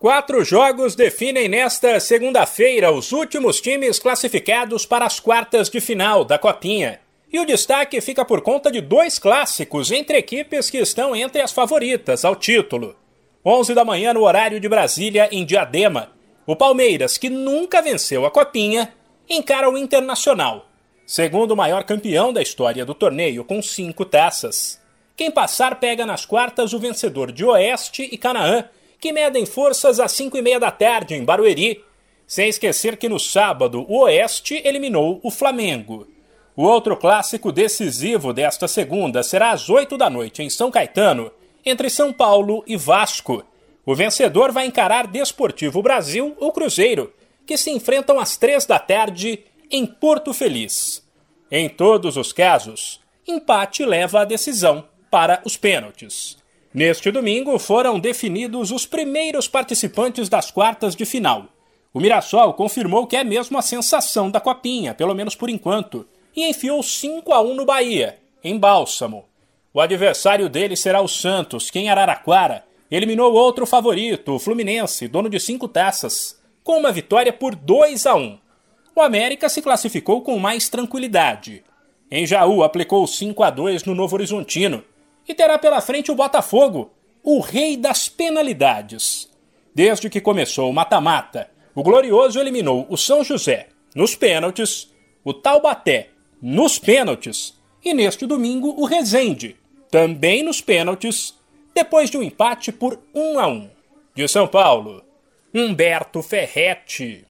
Quatro jogos definem nesta segunda-feira os últimos times classificados para as quartas de final da Copinha. E o destaque fica por conta de dois clássicos entre equipes que estão entre as favoritas ao título. 11 da manhã no horário de Brasília, em Diadema. O Palmeiras, que nunca venceu a Copinha, encara o Internacional, segundo o maior campeão da história do torneio, com cinco taças. Quem passar pega nas quartas o vencedor de Oeste e Canaã que medem forças às 5 e meia da tarde em Barueri. Sem esquecer que no sábado o Oeste eliminou o Flamengo. O outro clássico decisivo desta segunda será às 8 da noite em São Caetano, entre São Paulo e Vasco. O vencedor vai encarar Desportivo Brasil ou Cruzeiro, que se enfrentam às 3 da tarde em Porto Feliz. Em todos os casos, empate leva a decisão para os pênaltis. Neste domingo foram definidos os primeiros participantes das quartas de final. O Mirassol confirmou que é mesmo a sensação da Copinha, pelo menos por enquanto, e enfiou 5 a 1 no Bahia, em Bálsamo. O adversário dele será o Santos, que em Araraquara eliminou outro favorito, o Fluminense, dono de cinco taças, com uma vitória por 2 a 1. O América se classificou com mais tranquilidade. Em Jaú aplicou 5 a 2 no Novo Horizontino e terá pela frente o Botafogo, o rei das penalidades. Desde que começou o mata-mata, o Glorioso eliminou o São José nos pênaltis, o Taubaté nos pênaltis e neste domingo o Resende, também nos pênaltis, depois de um empate por 1 a 1. De São Paulo, Humberto Ferretti.